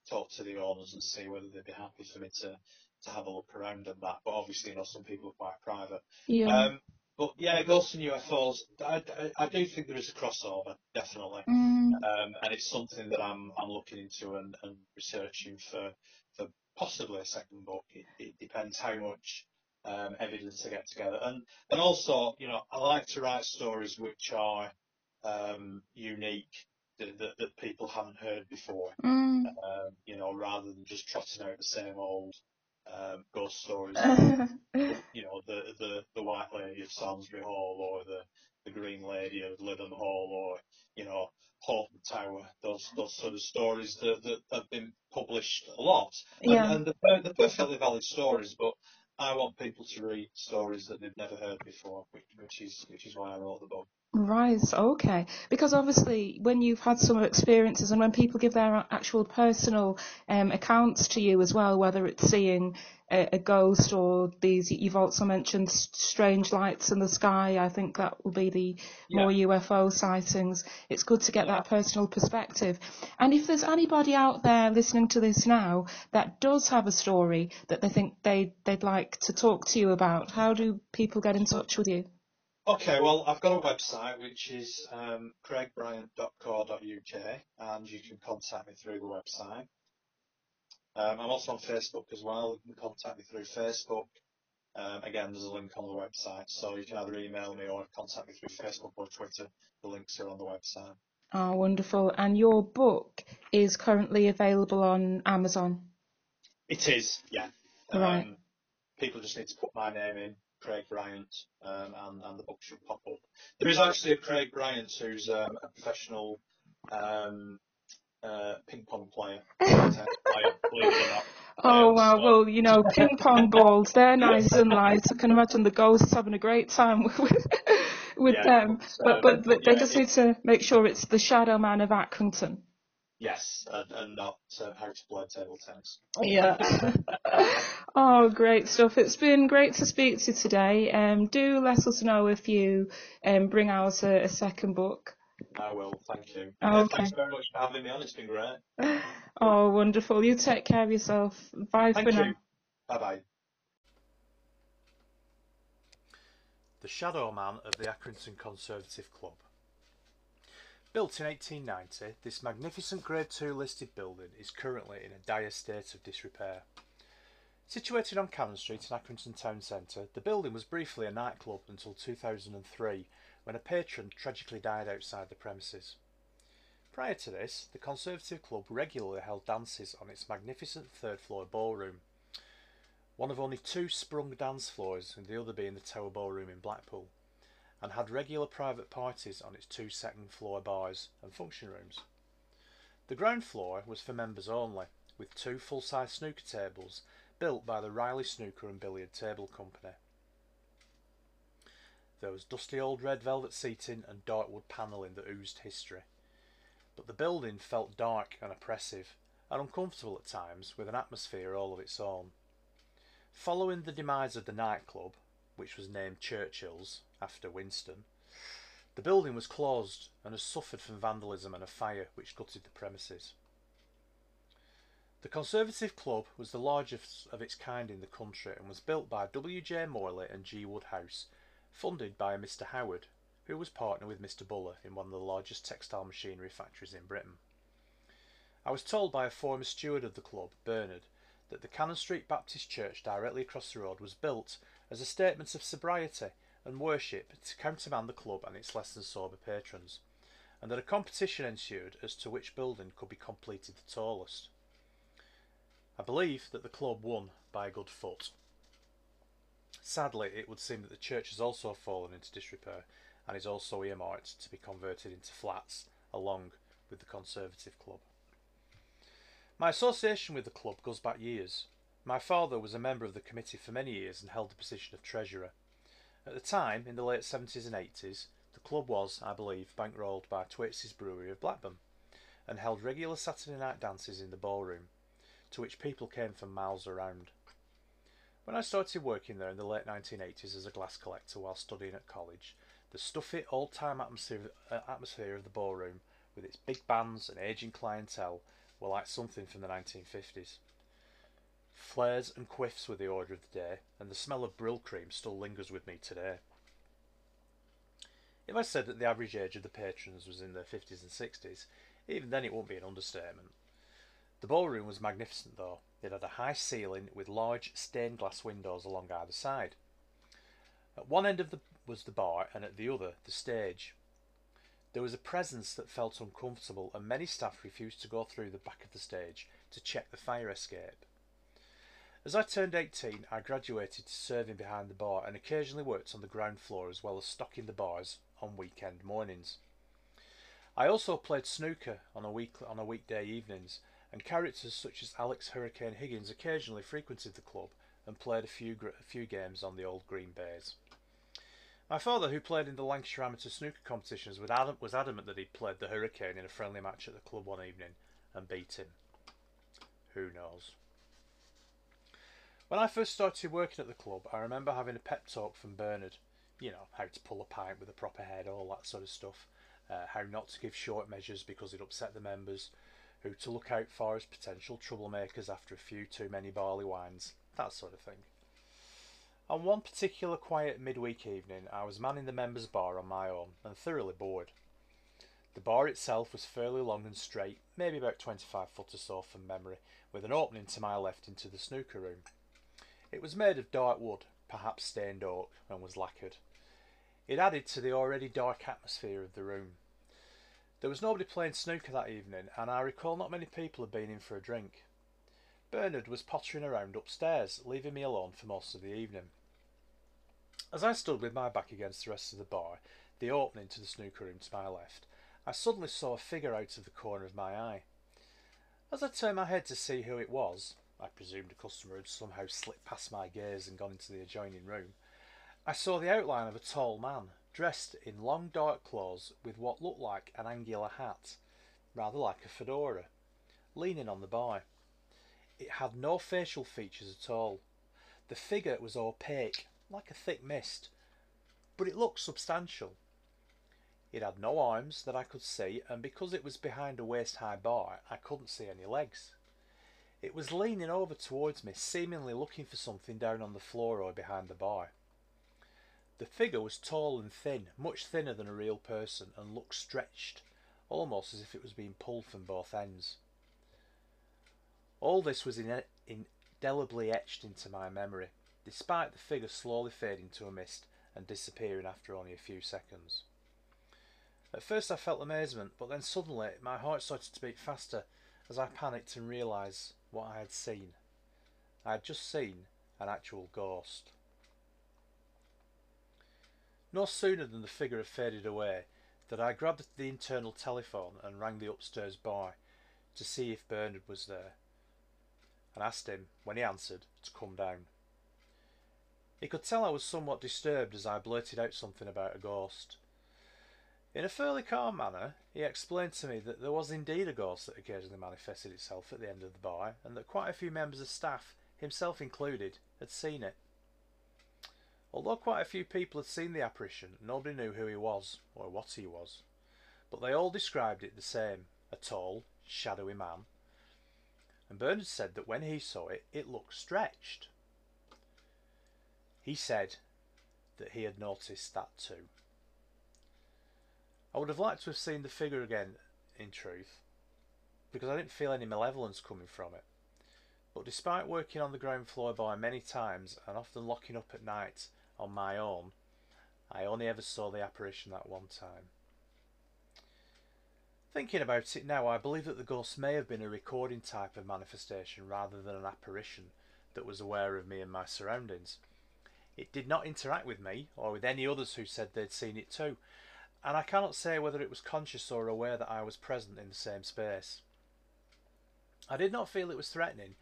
talk to the owners and see whether they'd be happy for me to, to have a look around and that. But obviously, you know, some people are quite private. Yeah. Um, but yeah, ghosts and UFOs, I, I, I do think there is a crossover, definitely. Mm, Um, and it's something that I'm I'm looking into and, and researching for for possibly a second book. It, it depends how much um, evidence I get together, and and also you know I like to write stories which are um, unique that, that that people haven't heard before. mm. Um, you know, rather than just trotting out the same old um, ghost stories. you know, the, the, the White Lady of Samlesbury Hall or the, the Green Lady of Lytham Hall or, you know, Hoghton Tower, those, those sort of stories that, that have been published a lot. And, Yeah. and they're, they're perfectly valid stories, but I want people to read stories that they've never heard before, which, which is, which is why I wrote the book. Right, okay. Because obviously, when you've had some experiences and when people give their actual personal um, accounts to you as well, whether it's seeing a, a ghost or these, you've also mentioned strange lights in the sky, I think that will be the more UFO sightings. It's good to get Yeah. that personal perspective. And if there's anybody out there listening to this now that does have a story that they think they, they'd like to talk to you about, how do people get in touch with you? Okay, well, I've got a website which is um, craigbryant.co.uk and you can contact me through the website. Um, I'm also on Facebook as well. You can contact me through Facebook. Um, again, there's a link on the website, so you can either email me or contact me through Facebook or Twitter. The links are on the website. Oh, wonderful. And your book is currently available on Amazon. It is, yeah. Right. Um, people just need to put my name in, Craig Bryant, um, and, and the book should pop up. There is actually a Craig Bryant who's um, a professional um, uh, ping pong player. tennis player, believe it or not. Oh, Um, wow. so- Well, you know, ping pong balls, they're nice and light. I can imagine the ghosts having a great time with, with Yeah, them. but, But, but, but they just need to make sure it's the Shadow Man of Accrington. Yes, and, and not uh, how to play table tennis. Yeah. oh, great stuff. It's been great to speak to you today. Um, do let us know if you um, bring out a, a second book. I will, thank you. Oh, okay. Thanks very much for having me on. It's been great. Oh, wonderful. You take care of yourself. Bye Thank for you. now. Bye bye. the shadow man of the Accrington Conservative Club. Built in 1890, this magnificent Grade II listed building is currently in a dire state of disrepair. Situated on Cannon Street in Accrington Town Centre, the building was briefly a nightclub until 2003 when a patron tragically died outside the premises. Prior to this, the Conservative Club regularly held dances on its magnificent third floor ballroom, one of only two sprung dance floors, and the other being the Tower Ballroom in Blackpool, and had regular private parties on its two second floor bars and function rooms. The ground floor was for members only, with two full size snooker tables built by the Riley Snooker and Billiard Table Company. There was dusty old red velvet seating and dark wood panelling that oozed history but the building felt dark and oppressive, and uncomfortable at times, with an atmosphere all of its own. Following the demise of the nightclub, which was named Churchill's after Winston, the building was closed and has suffered from vandalism and a fire which gutted the premises. The Conservative Club was the largest of its kind in the country and was built by W. J. Morley and G. Woodhouse, funded by Mr. Howard, who was partner with Mr. Bullough in one of the largest textile machinery factories in Britain. I was told by a former steward of the club, Bernard, that the Cannon Street Baptist Church directly across the road was built as a statement of sobriety and worship to countermand the club and its less than sober patrons, and that a competition ensued as to which building could be completed the tallest. I believe that the club won by a good foot. Sadly, it would seem that the church has also fallen into disrepair and is also earmarked to be converted into flats along with the Conservative Club. My association with the club goes back years. My father was a member of the committee for many years and held the position of treasurer. At the time, in the late 70s and 80s, the club was, I believe, bankrolled by Thwaites' Brewery of Blackburn and held regular Saturday night dances in the ballroom, to which people came from miles around. When I started working there in the late 1980s as a glass collector while studying at college, the stuffy old-time atmosphere, uh, atmosphere of the ballroom, with its big bands and aging clientele, were like something from the 1950s. Flares and quiffs were the order of the day, and the smell of Brylcreem still lingers with me today. If I said that the average age of the patrons was in their 50s and 60s, even then it won't be an understatement. The ballroom was magnificent though. It had a high ceiling with large stained glass windows along either side. At one end of the was the bar and at the other the stage. There was a presence that felt uncomfortable and many staff refused to go through the back of the stage to check the fire escape. As I turned 18, I graduated to serving behind the bar and occasionally worked on the ground floor as well as stocking the bars on weekend mornings. I also played snooker on a week on a weekday evenings, and characters such as Alex Hurricane Higgins occasionally frequented the club and played a few a few games on the old green baize. My father, who played in the Lancashire Amateur Snooker competitions, was adamant that he'd played the Hurricane in a friendly match at the club one evening and beat him. Who knows? When I first started working at the club, I remember having a pep talk from Bernard. You know, how to pull a pint with a proper head, all that sort of stuff. Uh, how not to give short measures because it upset the members. Who to look out for as potential troublemakers after a few too many barley wines. That sort of thing. On one particular quiet midweek evening, I was manning the members' bar on my own and thoroughly bored. The bar itself was fairly long and straight, maybe about 25 foot or so from memory, with an opening to my left into the snooker room. It was made of dark wood, perhaps stained oak, and was lacquered. It added to the already dark atmosphere of the room. There was nobody playing snooker that evening, and I recall not many people had been in for a drink. Bernard was pottering around upstairs, leaving me alone for most of the evening. As I stood with my back against the rest of the bar, the opening to the snooker room to my left, I suddenly saw a figure out of the corner of my eye. As I turned my head to see who it was, I presumed a customer had somehow slipped past my gaze and gone into the adjoining room, I saw the outline of a tall man, dressed in long dark clothes with what looked like an angular hat, rather like a fedora, leaning on the bar. It had no facial features at all. The figure was opaque, like a thick mist, but it looked substantial. It had no arms that I could see, and because it was behind a waist high bar, I couldn't see any legs. It was leaning over towards me, seemingly looking for something down on the floor or behind the bar. The figure was tall and thin, much thinner than a real person, and looked stretched, almost as if it was being pulled from both ends. All this was indelibly etched into my memory, despite the figure slowly fading to a mist and disappearing after only a few seconds. At first I felt amazement, but then suddenly my heart started to beat faster as I panicked and realised what I had seen. I had just seen an actual ghost. No sooner than the figure had faded away that I grabbed the internal telephone and rang the upstairs boy to see if Bernard was there and asked him, when he answered, to come down. He could tell I was somewhat disturbed as I blurted out something about a ghost. In a fairly calm manner, he explained to me that there was indeed a ghost that occasionally manifested itself at the end of the bar, and that quite a few members of staff, himself included, had seen it. Although quite a few people had seen the apparition, nobody knew who he was, or what he was. But they all described it the same a tall, shadowy man. And Bernard said that when he saw it, it looked stretched. He said that he had noticed that too. I would have liked to have seen the figure again, in truth, because I didn't feel any malevolence coming from it. But despite working on the ground floor by many times and often locking up at night on my own, I only ever saw the apparition that one time. Thinking about it now, I believe that the ghost may have been a recording type of manifestation rather than an apparition that was aware of me and my surroundings. It did not interact with me or with any others who said they'd seen it too, and I cannot say whether it was conscious or aware that I was present in the same space. I did not feel it was threatening,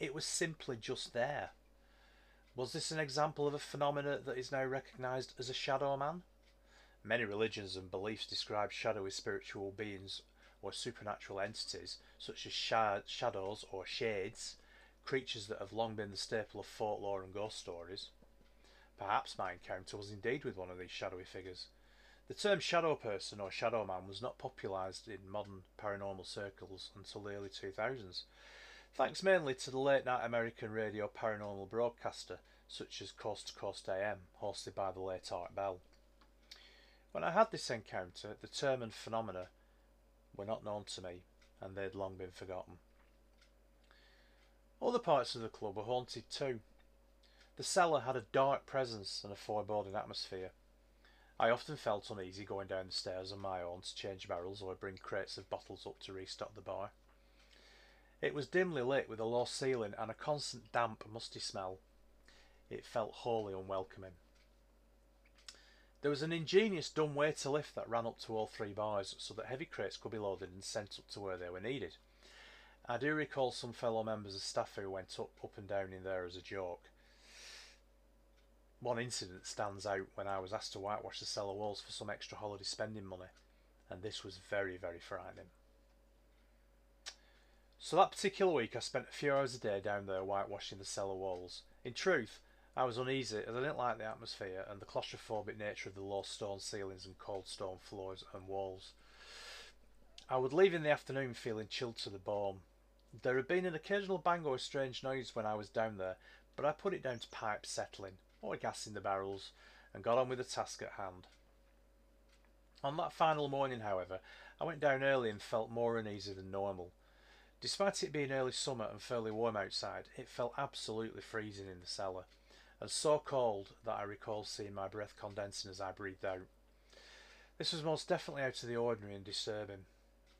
it was simply just there. Was this an example of a phenomenon that is now recognised as a shadow man? Many religions and beliefs describe shadowy spiritual beings or supernatural entities, such as shadows or shades, creatures that have long been the staple of folklore and ghost stories. Perhaps my encounter was indeed with one of these shadowy figures. The term shadow person or shadow man was not popularised in modern paranormal circles until the early 2000s, thanks mainly to the late night American radio paranormal broadcaster such as Coast to Coast AM, hosted by the late Art Bell. When I had this encounter, the term and phenomena were not known to me, and they had long been forgotten. Other parts of the club were haunted too. The cellar had a dark presence and a foreboding atmosphere. I often felt uneasy going down the stairs on my own to change barrels or bring crates of bottles up to restock the bar. It was dimly lit with a low ceiling and a constant damp, musty smell. It felt wholly unwelcoming. There was an ingenious dumbwaiter lift that ran up to all three bars so that heavy crates could be loaded and sent up to where they were needed. I do recall some fellow members of staff who went up, up and down in there as a joke. One incident stands out when I was asked to whitewash the cellar walls for some extra holiday spending money, and this was very, very frightening. So that particular week I spent a few hours a day down there whitewashing the cellar walls. In truth, I was uneasy as I didn't like the atmosphere and the claustrophobic nature of the low stone ceilings and cold stone floors and walls. I would leave in the afternoon feeling chilled to the bone. There had been an occasional bang or strange noise when I was down there, but I put it down to pipes settling, or gas in the barrels, and got on with the task at hand. On that final morning, however, I went down early and felt more uneasy than normal. Despite it being early summer and fairly warm outside, it felt absolutely freezing in the cellar, and so cold that I recall seeing my breath condensing as I breathed out. This was most definitely out of the ordinary and disturbing.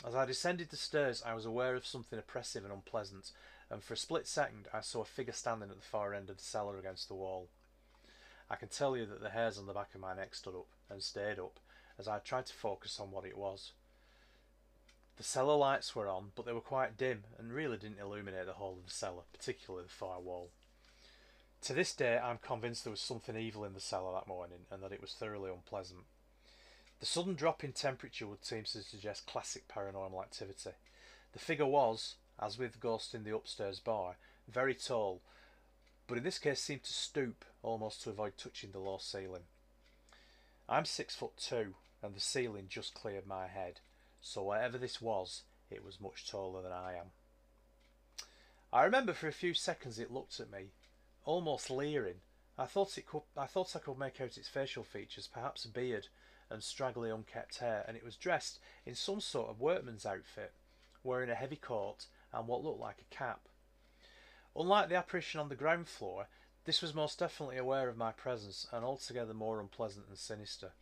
As I descended the stairs, I was aware of something oppressive and unpleasant, and for a split second I saw a figure standing at the far end of the cellar against the wall. I can tell you that the hairs on the back of my neck stood up and stayed up as I tried to focus on what it was. The cellar lights were on, but they were quite dim and really didn't illuminate the whole of the cellar, particularly the far wall. To this day, I'm convinced there was something evil in the cellar that morning and that it was thoroughly unpleasant. The sudden drop in temperature would seem to suggest classic paranormal activity. The figure was, as with Ghost in the upstairs bar, very tall, but in this case seemed to stoop almost to avoid touching the low ceiling. I'm six foot two, and the ceiling just cleared my head so whatever this was, it was much taller than I am. I remember for a few seconds it looked at me, almost leering, I thought it could. I thought I could make out its facial features, perhaps a beard and straggly, unkept hair, and it was dressed in some sort of workman's outfit, wearing a heavy coat and what looked like a cap. Unlike the apparition on the ground floor, this was most definitely aware of my presence and altogether more unpleasant and sinister.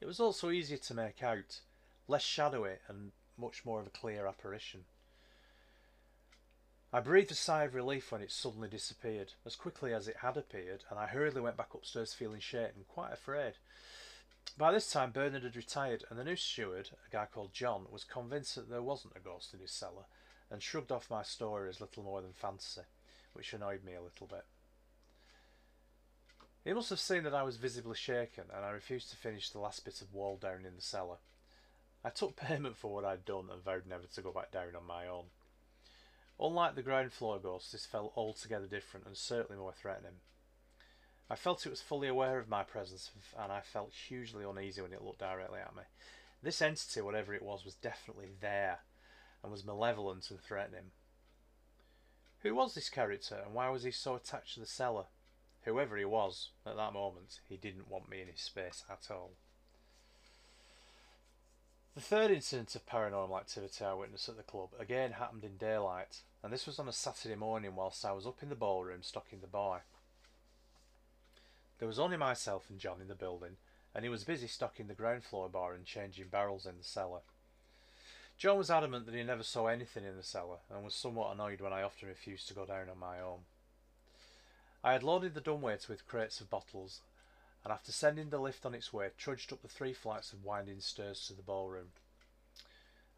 It was also easier to make out, less shadowy and much more of a clear apparition. I breathed a sigh of relief when it suddenly disappeared, as quickly as it had appeared, and I hurriedly went back upstairs feeling shaken, quite afraid. By this time Bernard had retired, and the new steward, a guy called John, was convinced that there wasn't a ghost in his cellar, and shrugged off my story as little more than fantasy, which annoyed me a little bit. He must have seen that I was visibly shaken, and I refused to finish the last bit of wall down in the cellar. I took payment for what I'd done and vowed never to go back down on my own. Unlike the ground floor ghost, this felt altogether different and certainly more threatening. I felt it was fully aware of my presence and I felt hugely uneasy when it looked directly at me. This entity, whatever it was, was definitely there and was malevolent and threatening. Who was this character and why was he so attached to the cellar? Whoever he was, at that moment, he didn't want me in his space at all. The third incident of paranormal activity I witnessed at the club again happened in daylight, and this was on a Saturday morning whilst I was up in the ballroom stocking the bar. There was only myself and John in the building, and he was busy stocking the ground floor bar and changing barrels in the cellar. John was adamant that he never saw anything in the cellar, and was somewhat annoyed when I often refused to go down on my own. I had loaded the dumbwaiter with crates of bottles, and after sending the lift on its way, trudged up the three flights of winding stairs to the ballroom.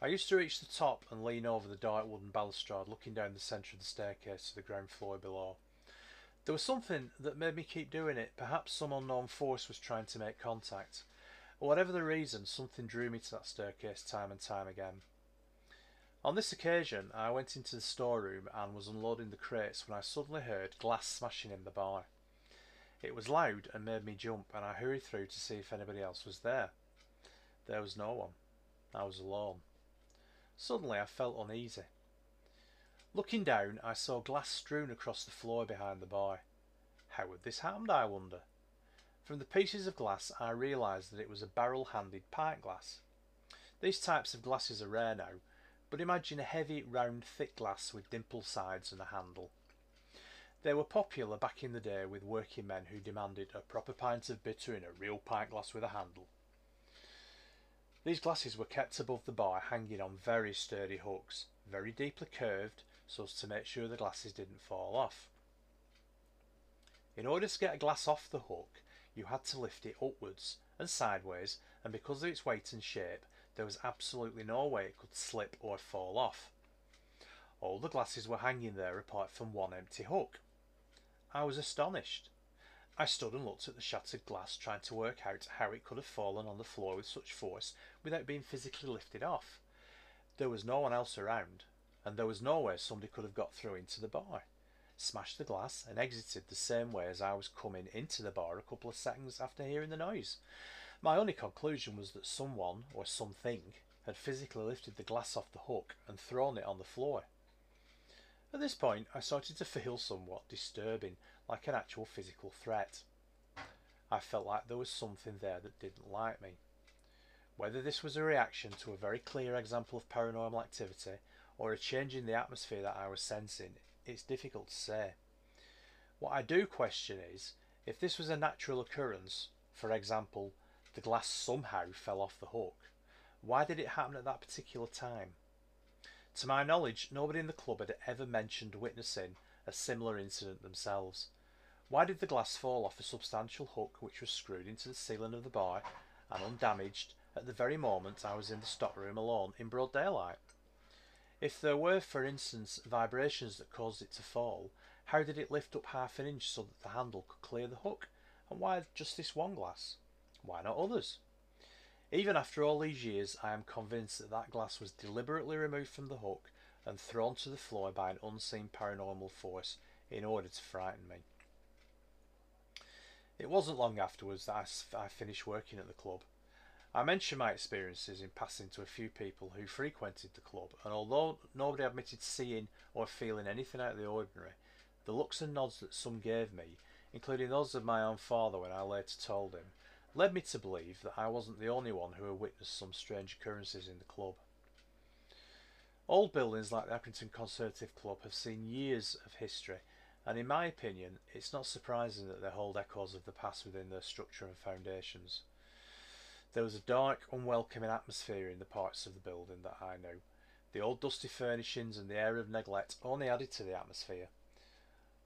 I used to reach the top and lean over the dark wooden balustrade, looking down the centre of the staircase to the ground floor below. There was something that made me keep doing it. Perhaps some unknown force was trying to make contact. Whatever the reason, something drew me to that staircase time and time again. On this occasion, I went into the storeroom and was unloading the crates when I suddenly heard glass smashing in the bar. It was loud and made me jump, and I hurried through to see if anybody else was there. There was no one. I was alone. Suddenly I felt uneasy. Looking down, I saw glass strewn across the floor behind the bar. How had this happened, I wonder? From the pieces of glass, I realised that it was a barrel-handed pint glass. These types of glasses are rare now, but imagine a heavy, round, thick glass with dimple sides and a handle. They were popular back in the day with working men who demanded a proper pint of bitter in a real pint glass with a handle. These glasses were kept above the bar hanging on very sturdy hooks, very deeply curved so as to make sure the glasses didn't fall off. In order to get a glass off the hook, you had to lift it upwards and sideways, and because of its weight and shape, there was absolutely no way it could slip or fall off. All the glasses were hanging there apart from one empty hook. I was astonished. I stood and looked at the shattered glass, trying to work out how it could have fallen on the floor with such force without being physically lifted off. There was no one else around, and there was no way somebody could have got through into the bar, smashed the glass, and exited the same way as I was coming into the bar a couple of seconds after hearing the noise. My only conclusion was that someone, or something, had physically lifted the glass off the hook and thrown it on the floor. At this point, I started to feel somewhat disturbing, like an actual physical threat. I felt like there was something there that didn't like me. Whether this was a reaction to a very clear example of paranormal activity or a change in the atmosphere that I was sensing, it's difficult to say. What I do question is if this was a natural occurrence, for example, the glass somehow fell off the hook, why did it happen at that particular time? To my knowledge, nobody in the club had ever mentioned witnessing a similar incident themselves. Why did the glass fall off a substantial hook which was screwed into the ceiling of the bar and undamaged at the very moment I was in the stockroom alone in broad daylight? If there were, for instance, vibrations that caused it to fall, how did it lift up half an inch so that the handle could clear the hook? And why just this one glass? Why not others? Even after all these years, I am convinced that that glass was deliberately removed from the hook and thrown to the floor by an unseen paranormal force in order to frighten me. It wasn't long afterwards that I, finished working at the club. I mentioned my experiences in passing to a few people who frequented the club, and although nobody admitted seeing or feeling anything out of the ordinary, The looks and nods that some gave me, including those of my own father when I later told him, led me to believe that I wasn't the only one who had witnessed some strange occurrences in the club. Old buildings like the Accrington Conservative Club have seen years of history, and in my opinion, it's not surprising that they hold echoes of the past within their structure and foundations. There was a dark, unwelcoming atmosphere in the parts of the building that I knew. The old dusty furnishings and the air of neglect only added to the atmosphere.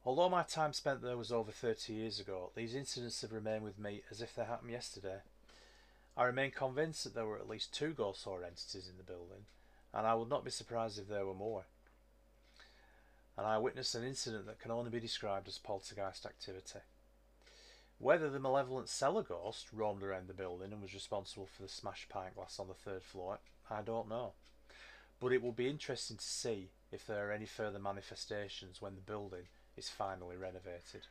Although my time spent there was over 30 years ago, these incidents have remained with me as if they happened yesterday. I remain convinced that there were at least two ghosts or entities in the building, and I would not be surprised if there were more. And I witnessed an incident that can only be described as poltergeist activity. Whether the malevolent cellar ghost roamed around the building and was responsible for the smashed pint glass on the third floor, I don't know. But it will be interesting to see if there are any further manifestations when the building is finally renovated.